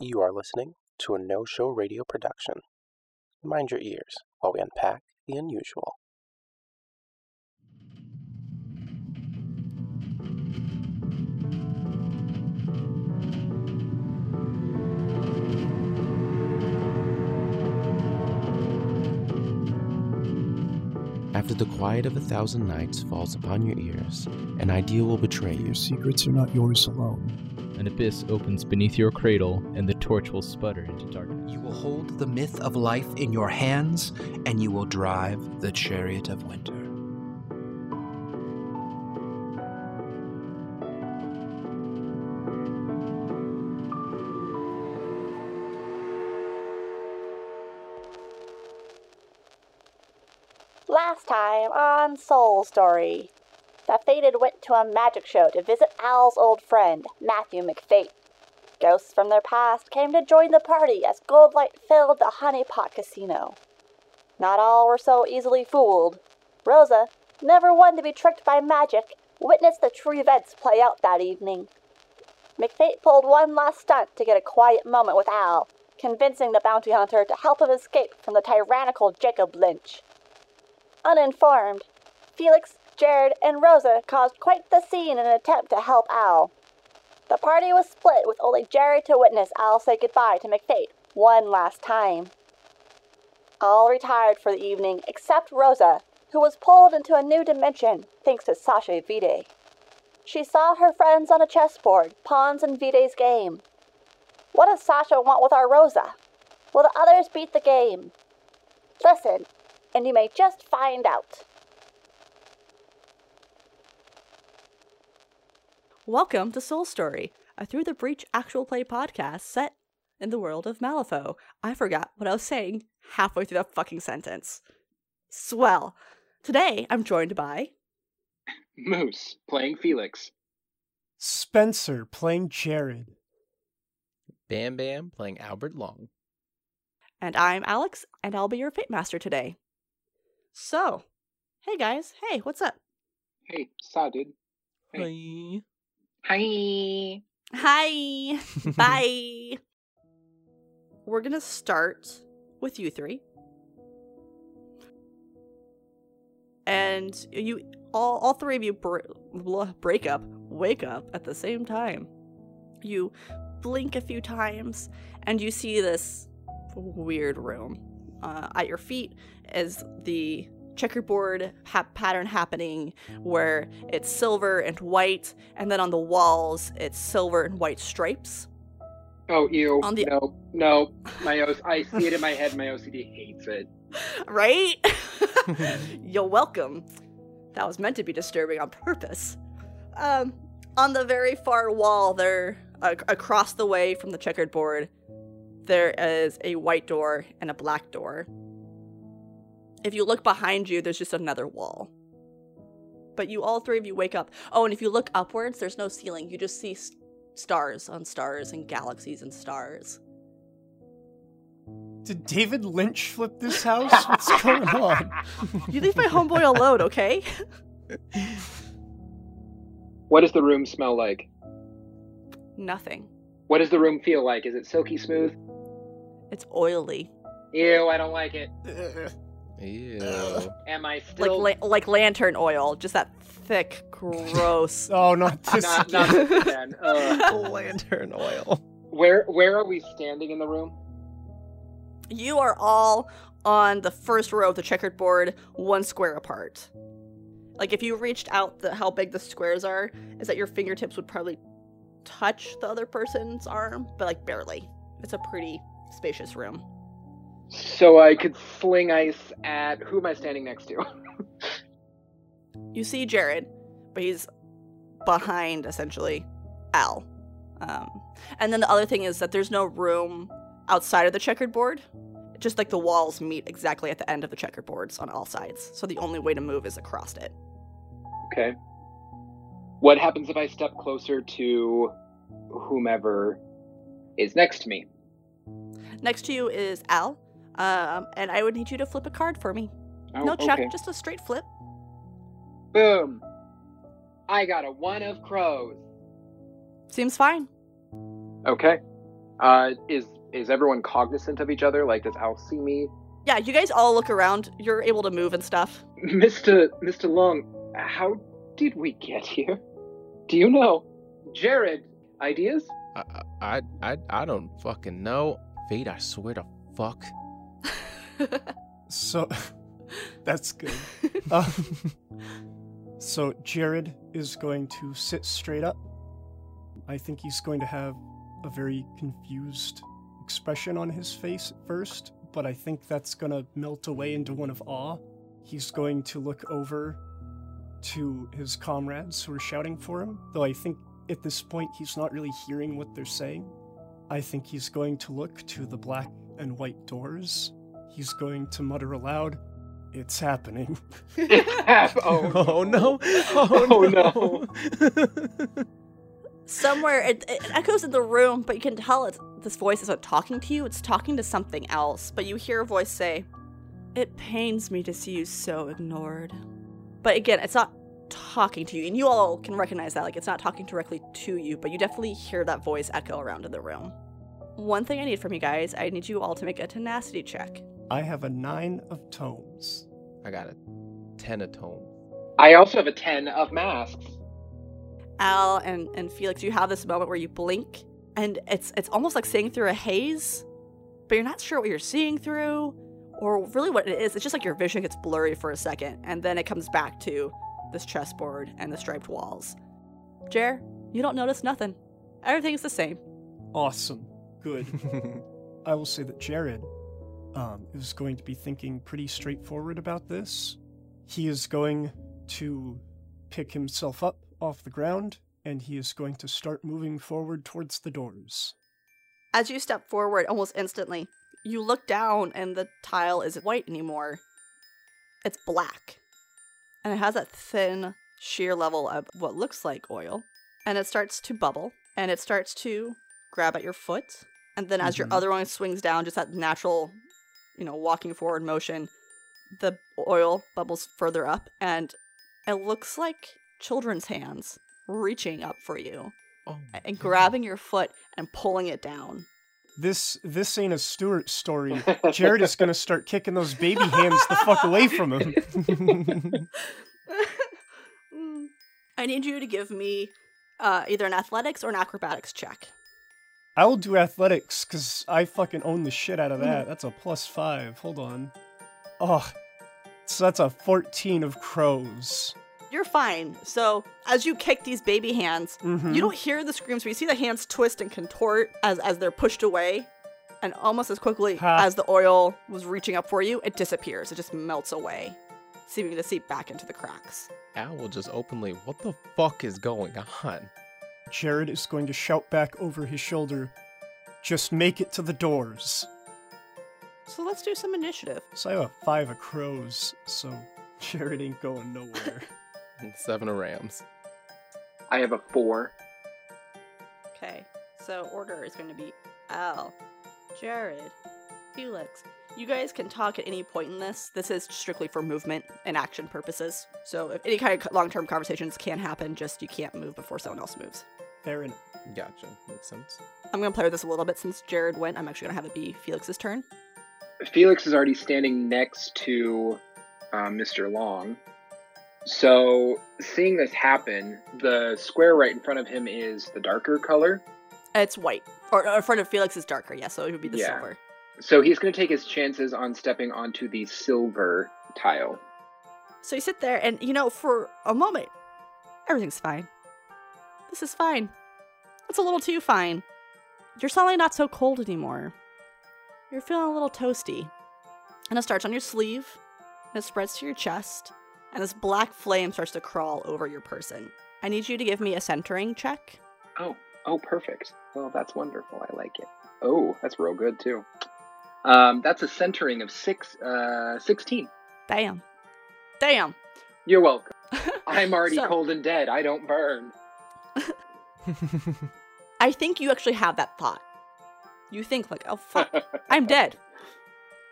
You are listening to a no show radio production. Mind your ears while we unpack the unusual. After the quiet of a thousand nights falls upon your ears, an idea will betray you. Your secrets are not yours alone. An abyss opens beneath your cradle, and the torch will sputter into darkness. You will hold the myth of life in your hands, and you will drive the chariot of winter. Last time on Soul Story, the Fated went to a magic show to visit Al's old friend, Matthew McFate. Ghosts from their past came to join the party as Goldlight filled the Honeypot Casino. Not all were so easily fooled. Rosa, never one to be tricked by magic, witnessed the true events play out that evening. McFate pulled one last stunt to get a quiet moment with Al, convincing the bounty hunter to help him escape from the tyrannical Jacob Lynch. Uninformed, Felix, Jared, and Rosa caused quite the scene in an attempt to help Al. The party was split with only Jared to witness Al say goodbye to McFate one last time. All retired for the evening except Rosa, who was pulled into a new dimension thanks to Sasha Vide. She saw her friends on a chessboard, pawns in Vide's game. What does Sasha want with our Rosa? Will the others beat the game? Listen, and you may just find out. Welcome to Soul Story, a Through the Breach actual play podcast set in the world of Malifaux. I forgot what I was saying halfway through that fucking sentence. Swell. Today I'm joined by Moose playing Felix. Spencer playing Jared. Bam Bam playing Albert Long. and I'm Alex, and I'll be your Fate Master today. So, hey guys, hey, what's up? Hey, saw dude. Hey. Hi. Hi. Hi. Bye. We're gonna start with you three. And you all all three of you br- blah, break up, wake up at the same time. You blink a few times and you see this weird room. Uh, at your feet is the checkerboard ha- pattern happening where it's silver and white, and then on the walls it's silver and white stripes. Oh, ew. On the- No, no. My o- I see it in my head. My OCD hates it. Right? You're welcome. That was meant to be disturbing on purpose. Um, on the very far wall, there, uh, across the way from the checkered board, there is a white door and a black door. If you look behind you, there's just another wall. But you, all three of you, wake up. Oh, and if you look upwards, there's no ceiling. You just see s- stars on stars and galaxies and stars. Did David Lynch flip this house? What's going on? You leave my homeboy alone, okay? What does the room smell like? Nothing. What does the room feel like? Is it silky smooth? It's oily. Ew, I don't like it. Ew. Am I like still la- like lantern oil, just that thick, gross. Oh, not this. not, again. not this again? Ugh. Uh, lantern oil. Where where are we standing in the room? you are all on the first row of the checkered board, one square apart. Like if you reached out, the how big the squares are is that your fingertips would probably touch the other person's arm, but like barely. It's a pretty spacious room. So I could sling ice at who am I standing next to? You see Jared, but he's behind essentially Al. Um, and then the other thing is that there's no room outside of the checkered board. Just like the walls meet exactly at the end of the checkered boards on all sides. So the only way to move is across it. Okay. What happens if I step closer to whomever is next to me? Next to you is Al, um, and I would need you to flip a card for me. Oh, no check, okay. just a straight flip. Boom. I got a one of crows. Seems fine. Okay. Uh, is is everyone cognizant of each other? Like, does Al see me? Yeah, you guys all look around. You're able to move and stuff. Mr. Mr. Long, how did we get here? Do you know? Jared, ideas? I, I, I, I don't fucking know. Fate, I swear to fuck. So that's good. Um, so Jared is going to sit straight up. I think he's going to have a very confused expression on his face at first, but I think that's going to melt away into one of awe. He's going to look over to his comrades who are shouting for him, though I think at this point he's not really hearing what they're saying. I think he's going to look to the black and white doors. He's going to mutter aloud, It's happening. oh, Oh no! Oh, Oh, no! Somewhere it, it echoes in the room, but you can tell it's this voice isn't talking to you. It's talking to something else. But you hear a voice say, "It pains me to see you so ignored." But again, it's not talking to you, and you all can recognize that. Like it's not talking directly to you, but you definitely hear that voice echo around in the room. One thing I need from you guys, I need you all to make a tenacity check. I have a nine of tomes. I got a ten of tomes. I also have a 10 of masks. Al and, and Felix, you have this moment where you blink and it's it's almost like seeing through a haze, but you're not sure what you're seeing through or really what it is. It's just like your vision gets blurry for a second and then it comes back to this chessboard and the striped walls. Jer, you don't notice nothing. Everything's the same. Awesome. Good. I will say that Jared um, is going to be thinking pretty straightforward about this. He is going to pick himself up off the ground and he is going to start moving forward towards the doors. As you step forward almost instantly, you look down and the tile isn't white anymore. It's black. And it has that thin, sheer level of what looks like oil. And it starts to bubble and it starts to grab at your foot. And then as your Mhm. other one swings down, just that natural, you know, walking forward motion, the oil bubbles further up and it looks like children's hands reaching up for you Oh, and grabbing your foot and pulling it down. This this ain't a Stewart story. Jared is going to start kicking those baby hands the fuck away from him. I need you to give me uh, either an athletics or an acrobatics check. I will do athletics because I fucking own the shit out of that. That's a plus five. Hold on. Oh, so that's a 14 of crows. You're fine. So, as you kick these baby hands, Mhm. you don't hear the screams, but you see the hands twist and contort as, as they're pushed away. And almost as quickly Ha. as the oil was reaching up for you, it disappears. It just melts away, seeming to seep back into the cracks. Al will just openly, what the fuck is going on? Jared is going to shout back over his shoulder, just make it to the doors. So, let's do some initiative. So I have a five of crows, so Jared ain't going nowhere. And Seven of rams. I have a 4. Okay, so order is going to be Al, Jared, Felix. You guys can talk at any point in this. This is strictly for movement and action purposes. So if any kind of long-term conversations can happen, just you can't move before someone else moves. Fair enough. Gotcha. Makes sense. I'm gonna play with this a little bit since Jared went. I'm actually gonna have it be Felix's turn. Felix is already standing next to uh, Mr. Long. So, seeing this happen, the square right in front of him is the darker color. It's white, or, or in front of Felix is darker. Yeah, so it would be the Yeah. silver. So, he's going to take his chances on stepping onto the silver tile. So you sit there, and you know, for a moment, everything's fine. This is fine. It's a little too fine. You're suddenly not so cold anymore. You're feeling a little toasty. And it starts on your sleeve, and it spreads to your chest, and this black flame starts to crawl over your person. I need you to give me a centering check. Oh, oh, perfect. Well, that's wonderful. I like it. Oh, that's real good, too. Um, that's a centering of six, uh, 16. Damn. Damn. You're welcome. I'm already So- cold and dead. I don't burn. I think you actually have that thought. You think, like, oh, fuck, I'm dead.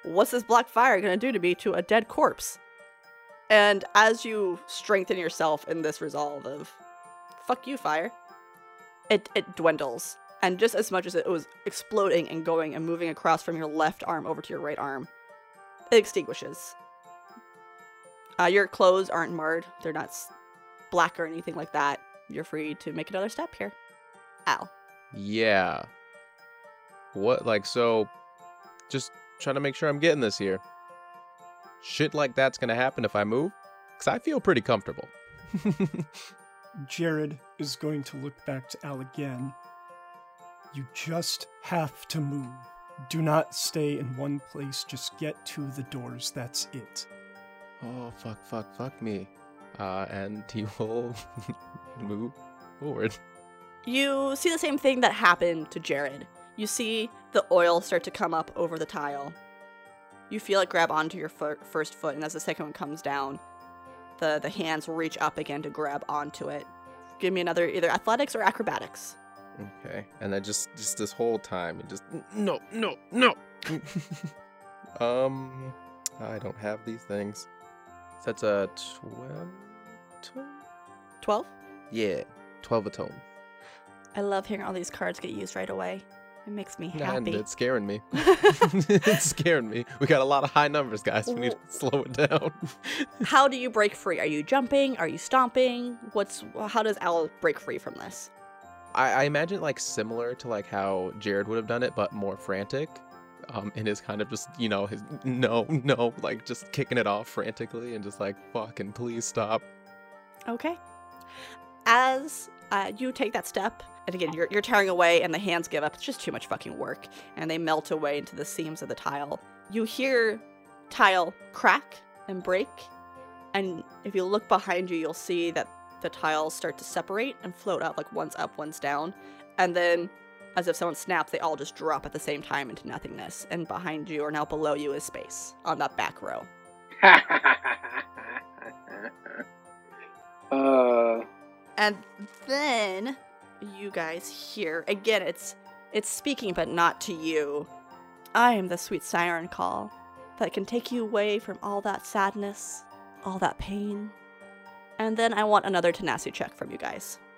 What's this black fire gonna do to me to a dead corpse? And as you strengthen yourself in this resolve of, fuck you, fire, it, it dwindles. And just as much as it was exploding and going and moving across from your left arm over to your right arm, it extinguishes. Uh, your clothes aren't marred, they're not black or anything like that. You're free to make another step here. Al. Yeah. What, like, so, just trying to make sure I'm getting this here. Shit like that's gonna happen if I move? Because I feel pretty comfortable. Jared is going to look back to Al again. You just have to move. Do not stay in one place, just get to the doors, that's it. oh, fuck, fuck, fuck me. Uh, and he will move forward. You see the same thing that happened to Jared. You see the oil start to come up over the tile. You feel it grab onto your fir- first foot, and as the second one comes down, the, the hands reach up again to grab onto it. Give me another either athletics or acrobatics. Okay. And then just just this whole time, it just no, no, no. um, I don't have these things. So that's a twelve. 12? Yeah, twelve atone. I love hearing all these cards get used right away. It makes me And happy. it's scaring me. it's scaring me. We got a lot of high numbers, guys. We need to slow it down. how do you break free? Are you jumping? Are you stomping? What's how does Al break free from this? I, I imagine like similar to like how Jared would have done it, but more frantic. Um, and is kind of just you know his no no like just kicking it off frantically and just like fucking please stop. Okay. As uh, you take that step, and again, you're, you're tearing away, and the hands give up. It's just too much fucking work. And they melt away into the seams of the tile. You hear tile crack and break. And if you look behind you, you'll see that the tiles start to separate and float out like one's up, one's down. And then, as if someone snapped, they all just drop at the same time into nothingness. And behind you or now below you is space on that back row. And then you guys hear again it's it's speaking but not to you. I am the sweet siren call that can take you away from all that sadness, all that pain. And then I want another tenacity check from you guys.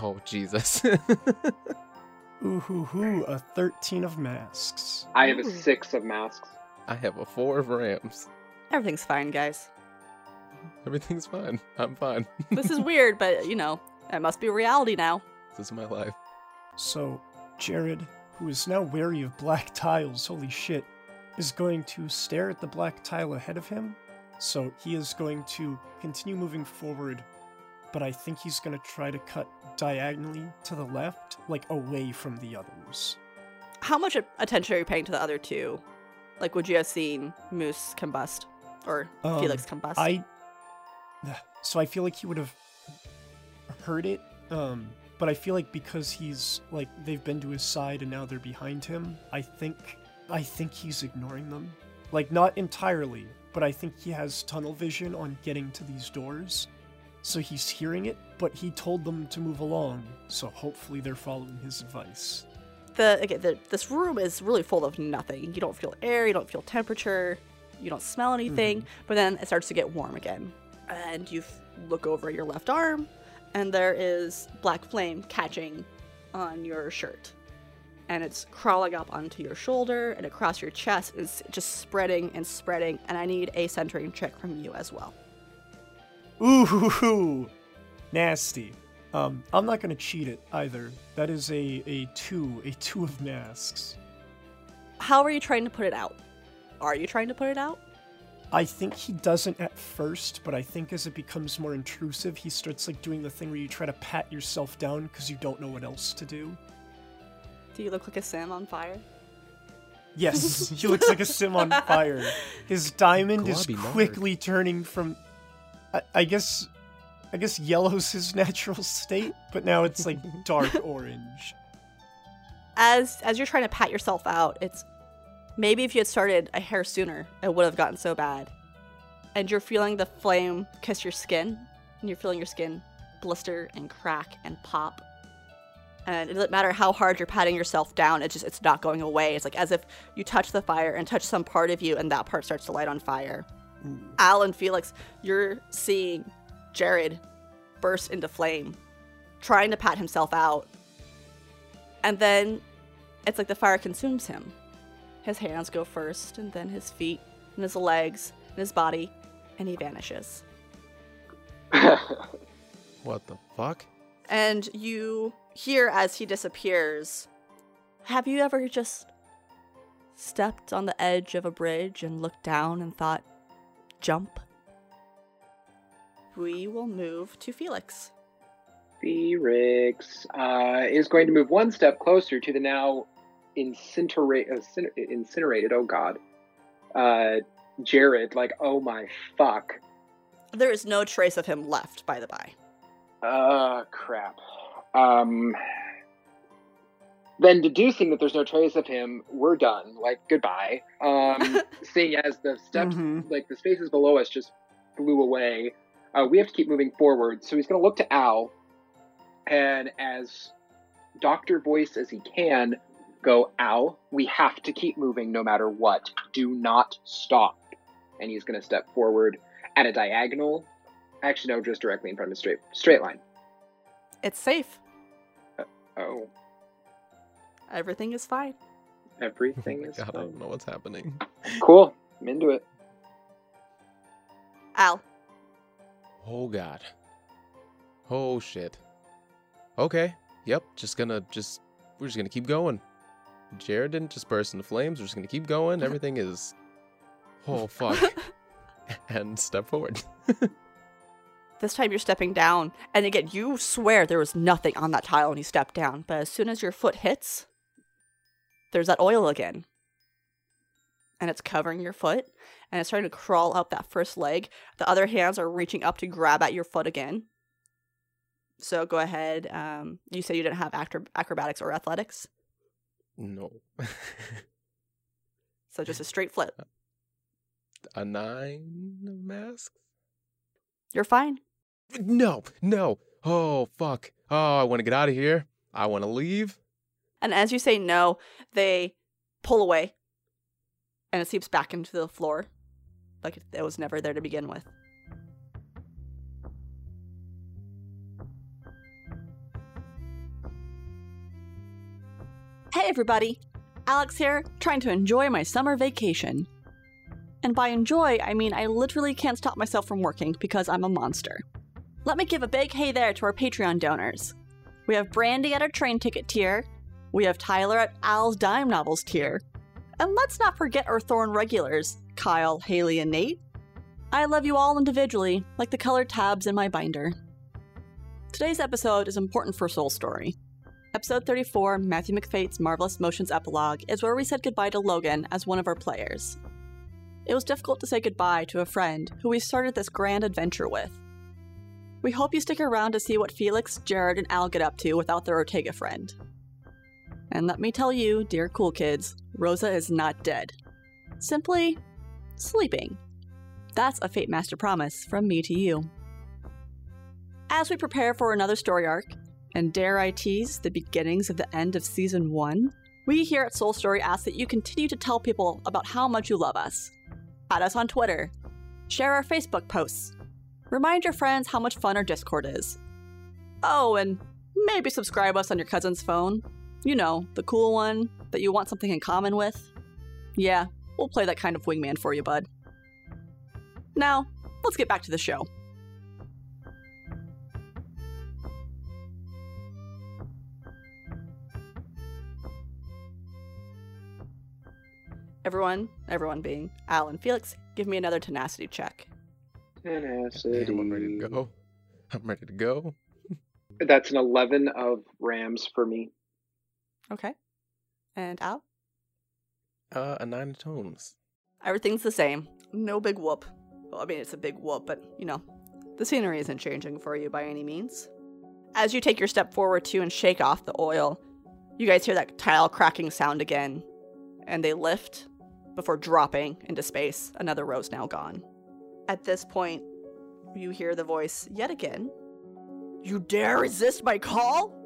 Oh Jesus. Ooh hoo hoo, a 13 of masks. I have a six of masks. I have a four of rams. Everything's fine, guys. Everything's fine. I'm fine. This is weird, but you know, it must be reality now. this is my life. So, Jared, who is now wary of black tiles, holy shit, is going to stare at the black tile ahead of him. So, he is going to continue moving forward, but I think he's going to try to cut diagonally to the left, like away from the others. How much attention are you paying to the other two? Like, would you have seen Moose combust or Um, Felix combust? I. So I feel like he would have heard it, um, but I feel like because he's like they've been to his side and now they're behind him, I think I think he's ignoring them. Like not entirely, but I think he has tunnel vision on getting to these doors. So he's hearing it, but he told them to move along, so hopefully they're following his advice. the again, the, this room is really full of nothing. You don't feel air, you don't feel temperature, you don't smell anything. But then it starts to get warm again, and you f- look over your left arm, and there is black flame catching on your shirt, and it's crawling up onto your shoulder and across your chest. It's just spreading and spreading. And I need a centering check from you as well. Ooh, nasty. Um, I'm not gonna cheat it either. That is a a two, a two of masks. How are you trying to put it out? Are you trying to put it out? I think he doesn't at first, but I think as it becomes more intrusive, he starts like doing the thing where you try to pat yourself down because you don't know what else to do. Do you look like a sim on fire? Yes, he looks like a sim on fire. His diamond is Globby nard. quickly turning from, I, I guess, I guess yellow's his natural state, but now it's like dark orange. as as you're trying to pat yourself out, it's maybe if you had started a hair sooner, it would have gotten so bad. And you're feeling the flame kiss your skin, and you're feeling your skin blister and crack and pop. And it doesn't matter how hard you're patting yourself down, it's just it's not going away. It's like as if you touch the fire and touch some part of you and that part starts to light on fire. Mm. Al and Felix, you're seeing Jared burst into flame, trying to pat himself out. And then it's like the fire consumes him. His hands go first, and then his feet, and his legs, and his body, and he vanishes. What the fuck? And you hear as he disappears Have you ever just stepped on the edge of a bridge and looked down and thought, jump? We will move to Felix. Felix uh, is going to move one step closer to the now incinerate, uh, incinerated. Oh God, uh, Jared. Like, oh my fuck. There is no trace of him left, by the by. Uh, crap. Um, then deducing that there's no trace of him, we're done. Like, goodbye. Um, seeing as the steps, Mhm. like the spaces below us, just blew away, uh, we have to keep moving forward. So he's going to look to Al, and as doctor voice as he can, go, Al, we have to keep moving no matter what. Do not stop. And he's going to step forward at a diagonal. Actually, no, just directly in front of a straight straight line. It's safe. Uh, oh, Everything is fine. Oh everything my is god, I don't know what's happening. cool. I'm into it. Al, Oh god. Oh shit. Okay. Yep. Just gonna just we're just gonna keep going. Jared didn't just burst into flames. We're just gonna keep going. Everything is. Oh fuck. and step forward. this time you're stepping down, and again, you swear there was nothing on that tile when you stepped down, but as soon as your foot hits, there's that oil again. And it's covering your foot, and it's starting to crawl up that first leg. The other hands are reaching up to grab at your foot again. So go ahead. Um, you said you didn't have acro- acrobatics or athletics, No. so just a straight flip. Uh, a nine of masks? You're fine. No, no. Oh fuck. Oh, I want to get out of here. I want to leave. And as you say no, they pull away, and it seeps back into the floor, like it was never there to begin with. Hey everybody, Alex here, trying to enjoy my summer vacation. And by enjoy, I mean I literally can't stop myself from working because I'm a monster. Let me give a big hey there to our Patreon donors. We have Brandy at our train ticket tier, we have Tyler at Al's Dime Novels tier, and let's not forget our Thorn regulars, Kyle, Haley, and Nate. I love you all individually, like the colored tabs in my binder. Today's episode is important for Soul Story. Episode 34, Matthew McFate's Marvelous Motions Epilogue, is where we said goodbye to Logan as one of our players. It was difficult to say goodbye to a friend who we started this grand adventure with. We hope you stick around to see what Felix, Jared, and Al get up to without their Ortega friend. And let me tell you, dear cool kids, Rosa is not dead. Simply sleeping. That's a Fate Master promise from me to you. As we prepare for another story arc, and dare I tease the beginnings of the end of season one, we here at Soul Story ask that you continue to tell people about how much you love us. Add us on Twitter, share our Facebook posts, remind your friends how much fun our Discord is. Oh, and maybe subscribe us on your cousin's phone. You know, the cool one that you want something in common with. Yeah, we'll play that kind of wingman for you, bud. Now, let's get back to the show. Everyone, everyone being Al and Felix, give me another tenacity check. Tenacity. Damn, I'm ready to go. I'm ready to go. That's an 11 of Rams for me. Okay. And Al? Uh, a nine of tomes. Everything's the same. No big whoop. Well, I mean, it's a big whoop, but, you know, the scenery isn't changing for you by any means. As you take your step forward too and shake off the oil, you guys hear that tile cracking sound again, and they lift before dropping into space. Another row's now gone. At this point, you hear the voice yet again. You dare resist my call?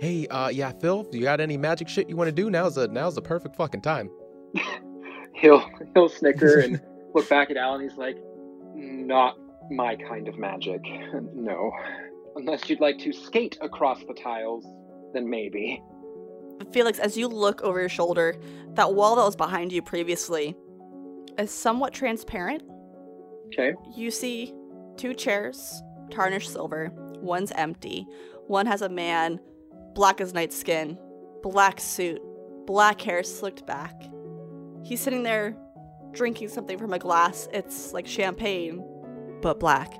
Hey, uh, yeah, Phil, do you got any magic shit you want to do? Now's the now's the perfect fucking time. He'll he'll snicker and look back at Al and he's like, "Not my kind of magic. No. Unless you'd like to skate across the tiles, then maybe." Felix, as you look over your shoulder, that wall that was behind you previously is somewhat transparent. Okay. You see two chairs, tarnished silver. One's empty. One has a man, black as night skin, black suit, black hair slicked back. He's sitting there drinking something from a glass. It's like champagne, but black.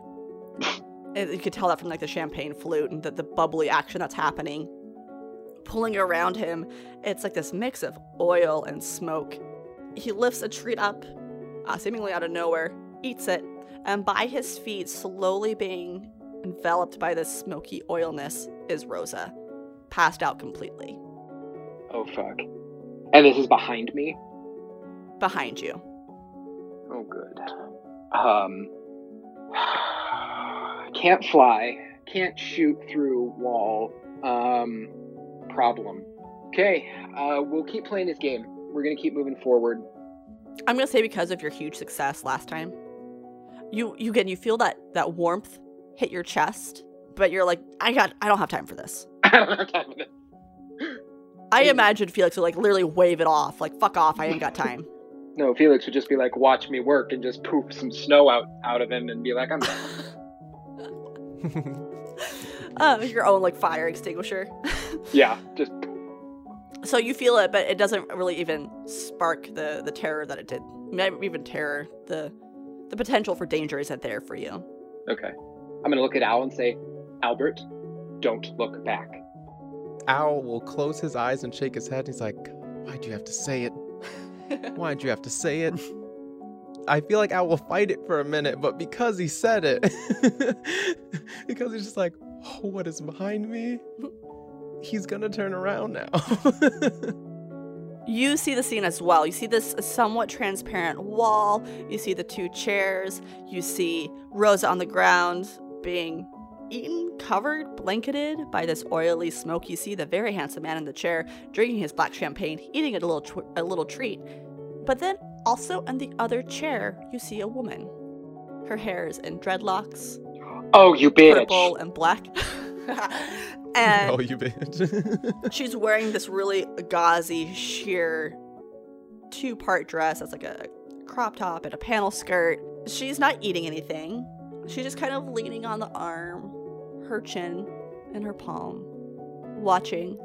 and you could tell that from like the champagne flute and the, the bubbly action that's happening. Pulling around him, it's like this mix of oil and smoke. He lifts a treat up, uh, seemingly out of nowhere, eats it, and by his feet, slowly being enveloped by this smoky oilness, is Rosa, passed out completely. Oh fuck. And this is behind me. Behind you. Oh good. Um. Can't fly. Can't shoot through wall. Um. Problem. Okay. Uh, we'll keep playing this game. We're gonna keep moving forward. I'm gonna say because of your huge success last time, you you again you feel that that warmth hit your chest, but you're like, I got I don't have time for this. I don't have time for this. I imagine Felix would like literally wave it off, like fuck off, I ain't got time. No, Felix would just be like, "Watch me work," and just poof some snow out out of him, and be like, "I'm done." uh, your own like fire extinguisher. yeah, just so you feel it, but it doesn't really even spark the the terror that it did. Maybe even terror. The the potential for danger isn't there for you. okay. I'm gonna look at Al and say, "Albert, don't look back." Al will close his eyes and shake his head. He's like, Why'd you have to say it? Why'd you have to say it? I feel like Al will fight it for a minute, but because he said it, because he's just like, what is behind me? He's gonna turn around now. You see the scene as well. You see this somewhat transparent wall. You see the two chairs. You see Rosa on the ground being eaten, covered, blanketed by this oily smoke. You see the very handsome man in the chair drinking his black champagne, eating a little tw- a little treat. But then also in the other chair, you see a woman. Her hair is in dreadlocks, Oh, you bitch! purple and black. and oh, you bitch. She's wearing this really gauzy, sheer two part dress that's like a crop top and a panel skirt. She's not eating anything. She's just kind of leaning on the arm, her chin in her palm, watching.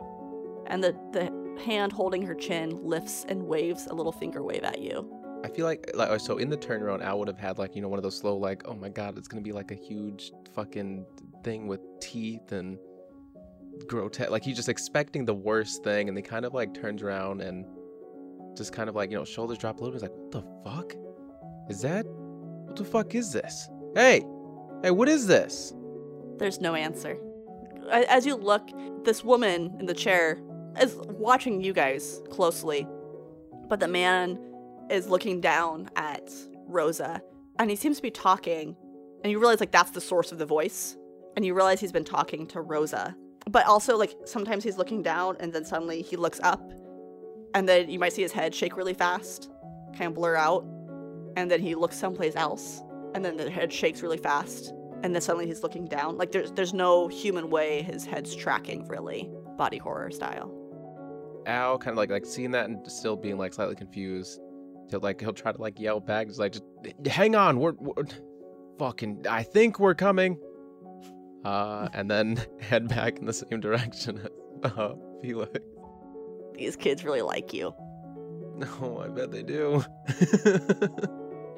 And the, the hand holding her chin lifts and waves a little finger wave at you. I feel like, like oh, so in the turnaround, I would have had like you know one of those slow like oh my god it's gonna be like a huge fucking thing with teeth and grotesque like he's just expecting the worst thing and he kind of like turns around and just kind of like you know shoulders drop a little bit like what the fuck? Is that what the fuck is this? Hey hey what is this? There's no answer. As you look, this woman in the chair is watching you guys closely, but the man is looking down at Rosa, and he seems to be talking, and you realize like that's the source of the voice, and you realize he's been talking to Rosa, but also like sometimes he's looking down, and then suddenly he looks up, and then you might see his head shake really fast, kind of blur out, and then he looks someplace else, and then the head shakes really fast, and then suddenly he's looking down. Like there's there's no human way his head's tracking really, body horror style. Al kind of like like seeing that and still being like slightly confused. He'll like he'll try to like yell back, just like just hang on, we're, we're fucking. I think we're coming. Uh, and then head back in the same direction as uh, Felix. These kids really like you. No, I bet they do.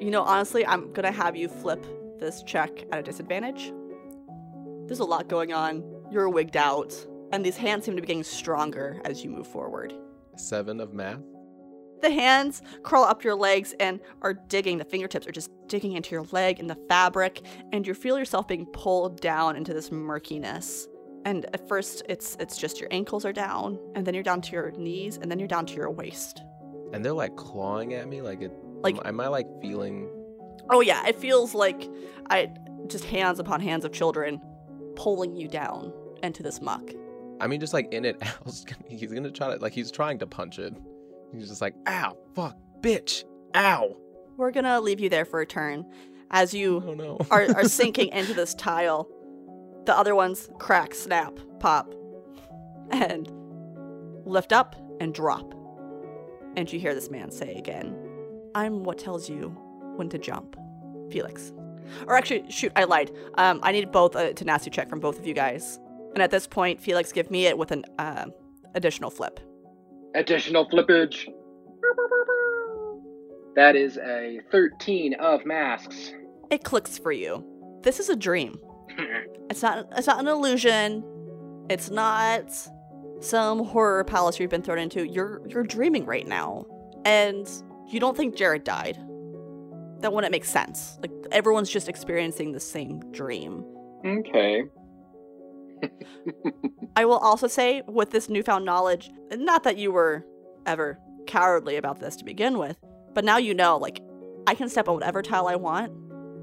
You know, honestly, I'm gonna have you flip this check at a disadvantage. There's a lot going on. You're wigged out, and these hands seem to be getting stronger as you move forward. Seven of math. The hands crawl up your legs and are digging. The fingertips are just digging into your leg and the fabric, and you feel yourself being pulled down into this murkiness. And at first, it's it's just your ankles are down, and then you're down to your knees, and then you're down to your waist. And they're like clawing at me, like it. Like- am, am I like feeling? Oh yeah, it feels like I just hands upon hands of children pulling you down into this muck. I mean, just like in it, he's gonna try to like he's trying to punch it. He's just like, ow, fuck, bitch, ow. We're gonna leave you there for a turn as you Oh no. are, are sinking into this tile. The other ones crack, snap, pop. And lift up and drop. And you hear this man say again, I'm what tells you when to jump. Felix. Or actually, shoot, I lied. Um, I need both a tenacity check from both of you guys. And at this point, Felix, give me it with an uh, additional flip. Additional flippage. That is a 13 of masks. It clicks for you. This is a dream. It's not. It's not an illusion. It's not some horror palace you've been thrown into. You're you're dreaming right now, and you don't think Jared died. That wouldn't make sense. Like everyone's just experiencing the same dream. okay. I will also say, with this newfound knowledge, not that you were ever cowardly about this to begin with, but now you know, like, I can step on whatever tile I want.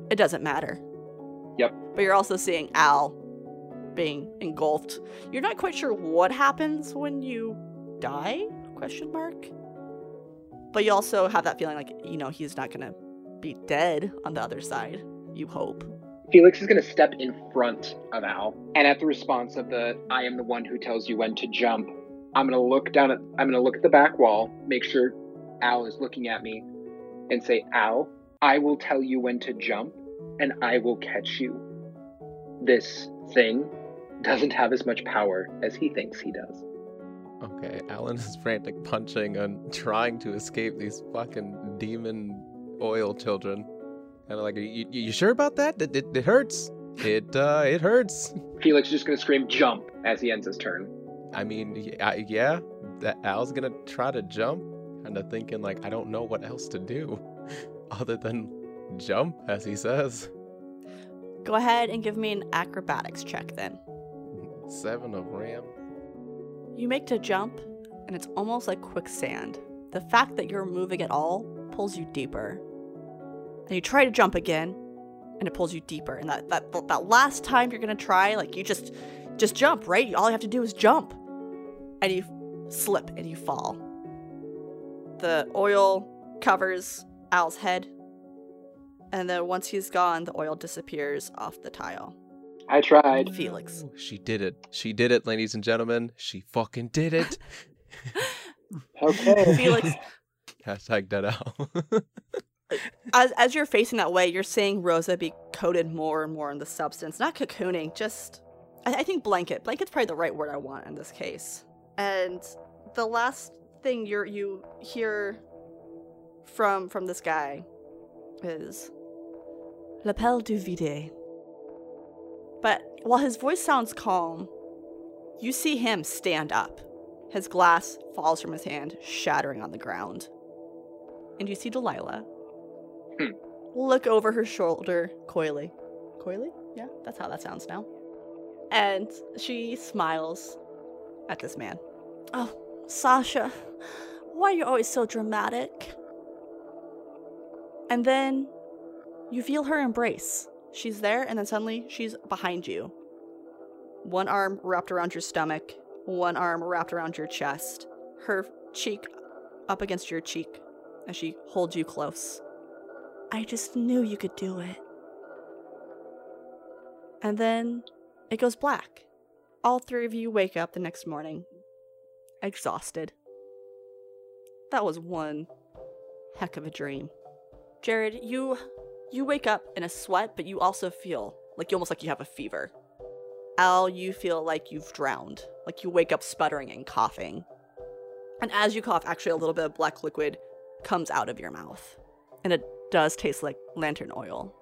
It doesn't matter. Yep. But you're also seeing Al being engulfed. You're not quite sure what happens when you die? Question mark. But you also have that feeling like, you know, he's not gonna be dead on the other side. You hope. Felix is going to step in front of Al, and at the response of the "I am the one who tells you when to jump," I'm going to look down at I'm going to look at the back wall, make sure Al is looking at me, and say, "Al, I will tell you when to jump, and I will catch you." This thing doesn't have as much power as he thinks he does. Okay, Alan is frantic punching and trying to escape these fucking demon oil children. Kind of like, you, you, you sure about that? It, it, it hurts. It uh, it hurts. Felix is just going to scream "jump" as he ends his turn. I mean, y- I- yeah, that Al's gonna try to jump, kind of thinking like, I don't know what else to do, other than jump, as he says. Go ahead and give me an acrobatics check then. Seven of ram. You make to jump, and it's almost like quicksand. The fact that you're moving at all pulls you deeper. And you try to jump again, and it pulls you deeper. And that, that, that last time you're gonna try, like you just just jump, right? All you have to do is jump. And you slip and you fall. The oil covers Al's head. And then once he's gone, the oil disappears off the tile. I tried. Felix. She did it. She did it, ladies and gentlemen. She fucking did it. Okay. Felix, Hashtag dead Al. As, as you're facing that way, you're seeing Rosa be coated more and more in the substance. Not cocooning, just I, I think blanket. Blanket's probably the right word I want in this case. And the last thing you you hear from from this guy is L'appel du vide. But while his voice sounds calm, you see him stand up. His glass falls from his hand, shattering on the ground. And you see Delilah Hmm. look over her shoulder coyly. Coyly? Yeah, that's how that sounds now. And she smiles at this man. Oh, Sasha, why are you always so dramatic? And then you feel her embrace. She's there, and then suddenly she's behind you. One arm wrapped around your stomach, one arm wrapped around your chest, her cheek up against your cheek as she holds you close. I just knew you could do it. And then it goes black. All three of you wake up the next morning, exhausted. That was one heck of a dream. Jared, you you wake up in a sweat, but you also feel like you almost like you have a fever. Al, you feel like you've drowned, like you wake up sputtering and coughing. And as you cough, actually a little bit of black liquid comes out of your mouth. And it does taste like lantern oil.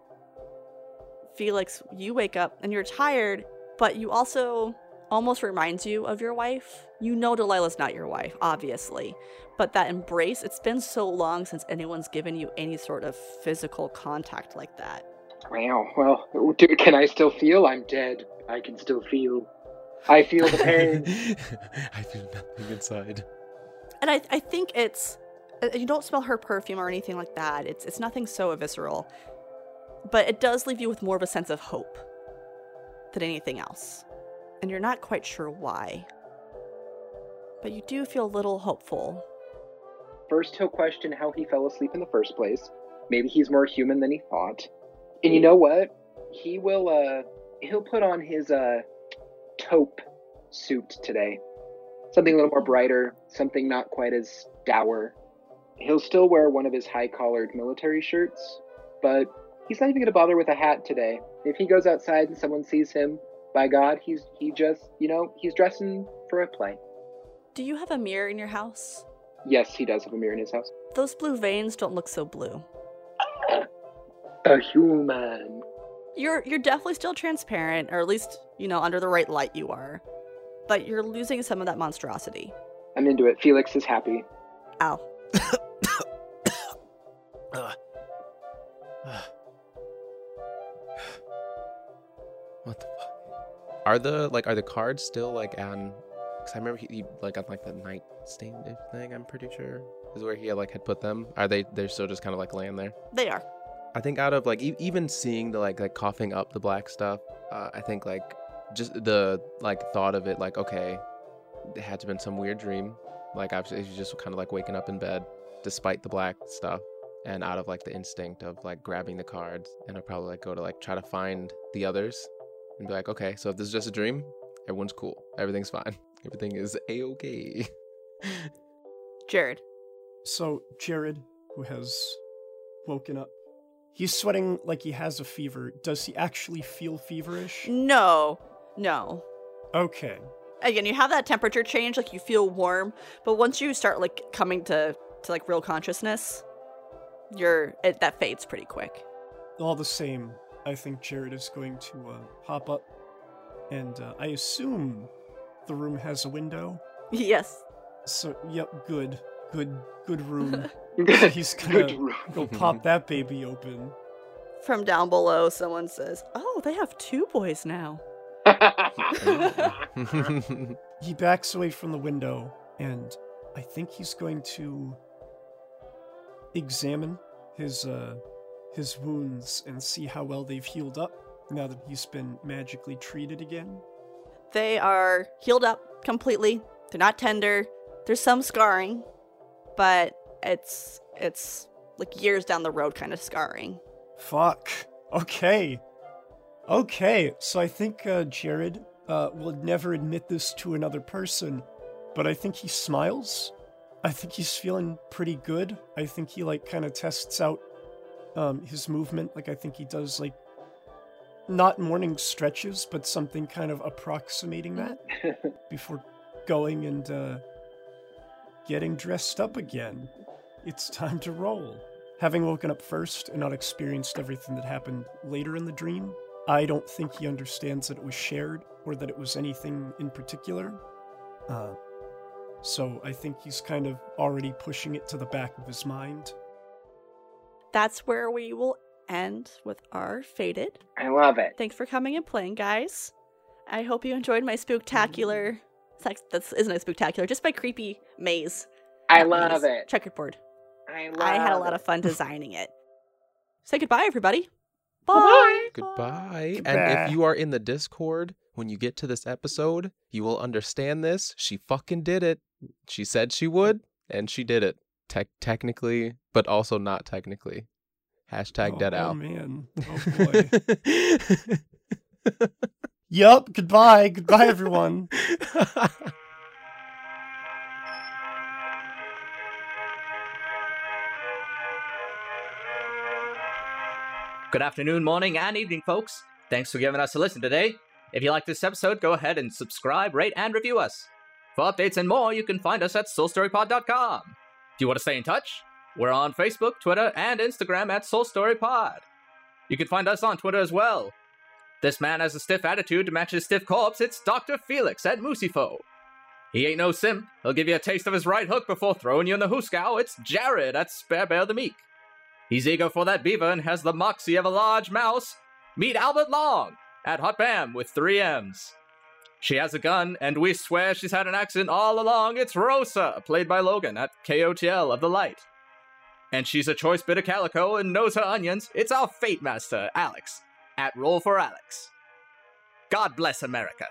Felix, you wake up and you're tired, but you also almost reminds you of your wife. You know Delilah's not your wife, obviously, but that embrace, it's been so long since anyone's given you any sort of physical contact like that. Wow. Well, do, can I still feel? I'm dead. I can still feel. I feel the pain. I feel nothing inside. And I, I think it's you don't smell her perfume or anything like that. It's it's nothing so visceral. But it does leave you with more of a sense of hope than anything else. And you're not quite sure why. But you do feel a little hopeful. First, he'll question how he fell asleep in the first place. Maybe he's more human than he thought. And you know what? He will. uh He'll put on his uh taupe suit today. something a little more brighter, something not quite as dour. He'll still wear one of his high collared military shirts, but he's not even going to bother with a hat today. If he goes outside and someone sees him, by God, he's he just, you know, he's dressing for a play. Do you have a mirror in your house? Yes, he does have a mirror in his house. Those blue veins don't look so blue. A human. You're you're definitely still transparent, or at least, you know, under the right light you are. But you're losing some of that monstrosity. I'm into it. Felix is happy. Ow. What the fuck? Are the like are the cards still like on? Because I remember he, he like on like the nightstand thing. I'm pretty sure is where he like had put them. Are they? They're still just kind of like laying there. They are. I think out of like e- even seeing the like like coughing up the black stuff, uh, I think like just the like thought of it like okay, it had to have been some weird dream. Like I was he's just kind of like waking up in bed despite the black stuff, and out of like the instinct of like grabbing the cards, and I'll probably like go to like try to find the others and be like, okay, so if this is just a dream, everyone's cool, everything's fine, everything is a okay. Jared. So, Jared, who has woken up, he's sweating like he has a fever. Does he actually feel feverish? No. No. Okay. Again, you have that temperature change, like you feel warm, but once you start like coming to to like real consciousness, you're it, that fades pretty quick. All the same, I think Jared is going to uh, pop up, and uh, I assume the room has a window. Yes. So, yep, good, good, good room. Good, He's gonna room. go pop that baby open. From down below, someone says, "Oh, they have two boys now." He backs away from the window, and I think he's going to examine his uh, his wounds and see how well they've healed up now that he's been magically treated again. They are healed up completely. They're not tender. There's some scarring, but it's it's like years down the road kind of scarring. Fuck. Okay. Okay. So I think uh, Jared uh, will never admit this to another person, but I think he smiles. I think he's feeling pretty good. I think he like kind of tests out um, his movement. Like I think he does like not morning stretches, but something kind of approximating that before going and uh, getting dressed up again. It's time to roll. Having woken up first and not experienced everything that happened later in the dream, I don't think he understands that it was shared or that it was anything in particular. Uh, so I think he's kind of already pushing it to the back of his mind. That's where we will end with our faded. I love it. Thanks for coming and playing, guys. I hope you enjoyed my spooktacular. Mm-hmm. Sex, this isn't a spooktacular, just my creepy maze. I Not love maze, it. Checkerboard. I love I had a lot of fun designing it. Say goodbye, everybody. Bye. Bye-bye. Goodbye. And if you are in the Discord, when you get to this episode, you will understand this. She fucking did it. She said she would, and she did it. Tech technically, but also not technically. Hashtag oh, dead oh, oh out. man. Oh boy. yup. Goodbye. Goodbye, everyone. Good afternoon, morning, and evening, folks. Thanks for giving us a listen today. If you like this episode, go ahead and subscribe, rate, and review us. For updates and more, you can find us at soulstorypod.com. Do you want to stay in touch, we're on Facebook, Twitter, and Instagram at soulstorypod. You can find us on Twitter as well. This man has a stiff attitude to match his stiff corpse. It's Dr. Felix at Musifo. He ain't no simp. He'll give you a taste of his right hook before throwing you in the hoosegow. It's Jared at Spare Bear the Meek. He's eager for that beaver and has the moxie of a large mouse. Meet Albert Long at Hot Bam with three M's. She has a gun, and we swear she's had an accident all along. It's Rosa, played by Logan at KOTL of the Light. And she's a choice bit of calico and knows her onions. It's our Fate Master, Alex, at Roll for Alex. God bless America.